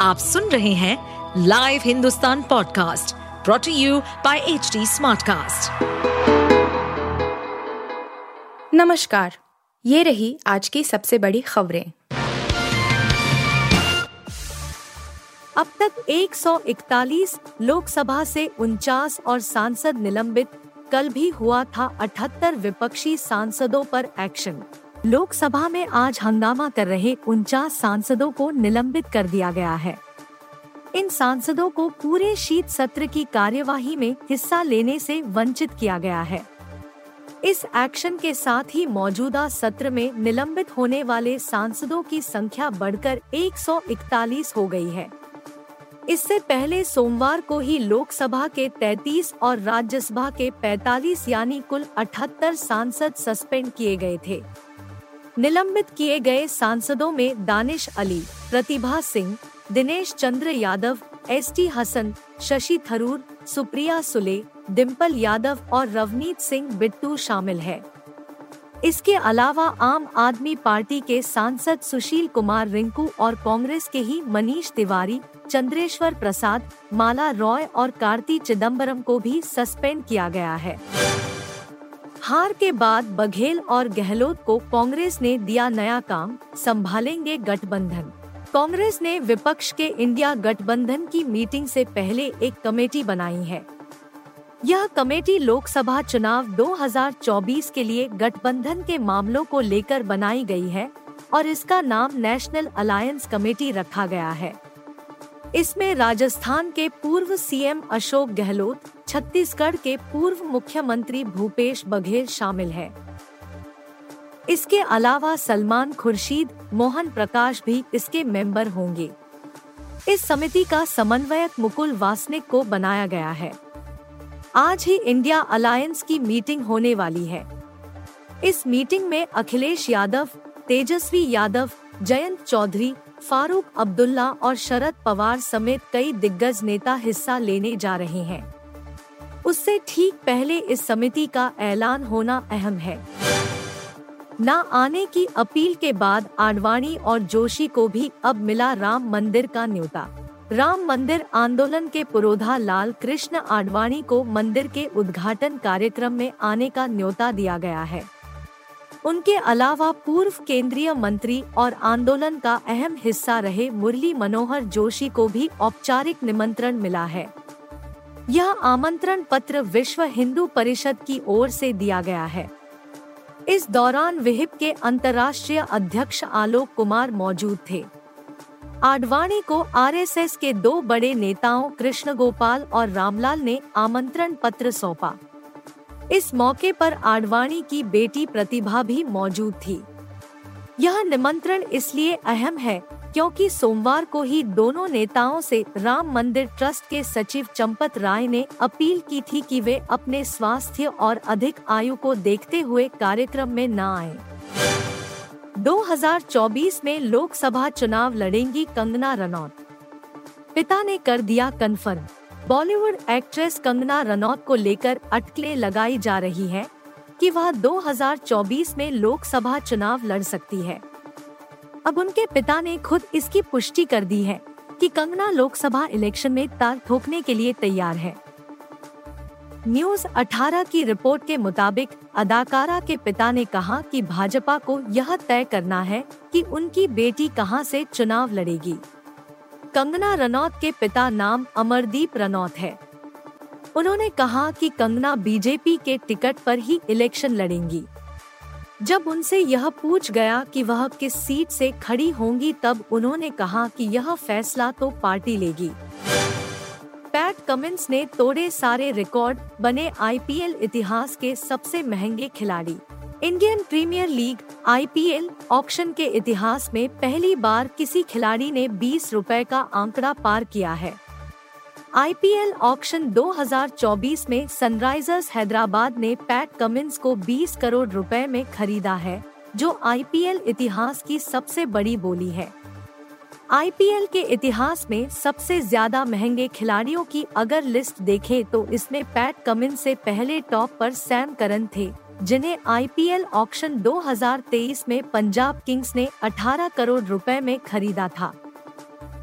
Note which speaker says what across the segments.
Speaker 1: आप सुन रहे हैं live Hindustan podcast brought to you by H Smartcast.
Speaker 2: नमस्कार, ये रही आज की सबसे बड़ी खबरें अब तक 141 लोकसभा से उनचास और सांसद निलंबित, कल भी हुआ था 78 विपक्षी सांसदों पर एक्शन लोकसभा में आज हंगामा कर रहे उनचास सांसदों को निलंबित कर दिया गया है। इन सांसदों को पूरे शीत सत्र की कार्यवाही में हिस्सा लेने से वंचित किया गया है। इस एक्शन के साथ ही मौजूदा सत्र में निलंबित होने वाले सांसदों की संख्या बढ़कर 141 हो गई है। इससे पहले सोमवार को ही लोकसभा के 33 और राज्यसभा के 45 यानी कुल 78 सांसद सस्पेंड किए गए थे। निलंबित किए गए सांसदों में दानिश अली, प्रतिभा सिंह, दिनेश चंद्र यादव एस टी हसन, शशि थरूर, सुप्रिया सुले डिम्पल यादव और रवनीत सिंह बिट्टू शामिल है। इसके अलावा आम आदमी पार्टी के सांसद सुशील कुमार रिंकू और कांग्रेस के ही मनीष तिवारी, चंद्रेश्वर प्रसाद, माला रॉय और कार्ति चिदम्बरम को भी सस्पेंड किया गया है। हार के बाद बघेल और गहलोत को कांग्रेस ने दिया नया काम, संभालेंगे गठबंधन। कांग्रेस ने विपक्ष के इंडिया गठबंधन की मीटिंग से पहले एक कमेटी बनाई है। यह कमेटी लोकसभा चुनाव 2024 के लिए गठबंधन के मामलों को लेकर बनाई गई है और इसका नाम नेशनल अलायंस कमेटी रखा गया है। इसमें राजस्थान के पूर्व सीएम अशोक गहलोत, छत्तीसगढ़ के पूर्व मुख्यमंत्री भूपेश बघेल शामिल है। इसके अलावा सलमान खुर्शीद, मोहन प्रकाश भी इसके मेंबर होंगे। इस समिति का समन्वयक मुकुल वासनिक को बनाया गया है। आज ही इंडिया अलायंस की मीटिंग होने वाली है। इस मीटिंग में अखिलेश यादव, तेजस्वी यादव जयंत चौधरी, फारूक अब्दुल्ला और शरद पवार समेत कई दिग्गज नेता हिस्सा लेने जा रहे हैं। उससे ठीक पहले इस समिति का ऐलान होना अहम है। न आने की अपील के बाद आडवाणी और जोशी को भी अब मिला राम मंदिर का न्योता। राम मंदिर आंदोलन के पुरोधा लाल कृष्ण आडवाणी को मंदिर के उद्घाटन कार्यक्रम में आने का न्योता दिया गया है। उनके अलावा पूर्व केंद्रीय मंत्री और आंदोलन का अहम हिस्सा रहे मुरली मनोहर जोशी को भी औपचारिक निमंत्रण मिला है। यह आमंत्रण पत्र विश्व हिंदू परिषद की ओर से दिया गया है। इस दौरान विहिप के अंतर्राष्ट्रीय अध्यक्ष आलोक कुमार मौजूद थे। आडवाणी को आरएसएस के दो बड़े नेताओं कृष्ण गोपाल और रामलाल ने आमंत्रण पत्र सौंपा। इस मौके पर आडवाणी की बेटी प्रतिभा भी मौजूद थी। यह निमंत्रण इसलिए अहम है क्योंकि सोमवार को ही दोनों नेताओं से राम मंदिर ट्रस्ट के सचिव चंपत राय ने अपील की थी कि वे अपने स्वास्थ्य और अधिक आयु को देखते हुए कार्यक्रम में न आए। 2024 में लोकसभा चुनाव लड़ेंगी कंगना रनौत। पिता ने कर दिया कन्फर्म बॉलीवुड एक्ट्रेस कंगना रनौत को लेकर अटकलें लगाई जा रही हैं कि वह 2024 में लोकसभा चुनाव लड़ सकती है। अब उनके पिता ने खुद इसकी पुष्टि कर दी है कि कंगना लोकसभा इलेक्शन में तार ठोकने के लिए तैयार है। न्यूज़ 18 की रिपोर्ट के मुताबिक अदाकारा के पिता ने कहा कि भाजपा को यह तय करना है कि उनकी बेटी कहाँ से चुनाव लड़ेगी। कंगना रनौत के पिता नाम अमरदीप रनौत है। उन्होंने कहा कि कंगना बीजेपी के टिकट पर ही इलेक्शन लड़ेंगी। जब उनसे यह पूछ गया कि वह किस सीट से खड़ी होंगी, तब उन्होंने कहा कि यह फैसला तो पार्टी लेगी। पैट कमिंस ने तोड़े सारे रिकॉर्ड, बने आईपीएल इतिहास के सबसे महँगे खिलाड़ी। Indian Premier League, IPL, auction के इतिहास में पहली बार किसी खिलाड़ी ने 20 रुपए का आंकड़ा पार किया है। आईपीएल ऑक्शन 2024 में सनराइजर्स हैदराबाद ने पैट कमिंस को 20 करोड़ रुपए में खरीदा है, जो आईपीएल इतिहास की सबसे बड़ी बोली है। आईपीएल के इतिहास में सबसे ज़्यादा महँगे खिलाड़ियों की अगर लिस्ट देखें तो इसमें पैट कमिंस से पहले टॉप पर सैम करन थे जिन्हें आईपीएल ऑक्शन 2023 में पंजाब किंग्स ने 18 करोड़ रुपए में खरीदा था।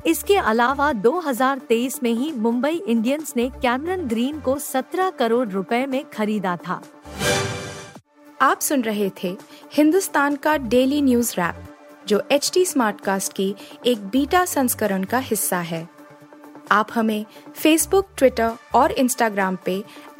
Speaker 2: इसके अलावा 2023 में ही मुंबई इंडियंस ने कैमरन ग्रीन को 17 करोड़ रुपए में खरीदा था।
Speaker 3: आप सुन रहे थे हिंदुस्तान का डेली न्यूज़ रैप, जो एच टी स्मार्टकास्ट की एक बीटा संस्करण का हिस्सा है। आप हमें फेसबुक ट्विटर और इंस्टाग्राम पे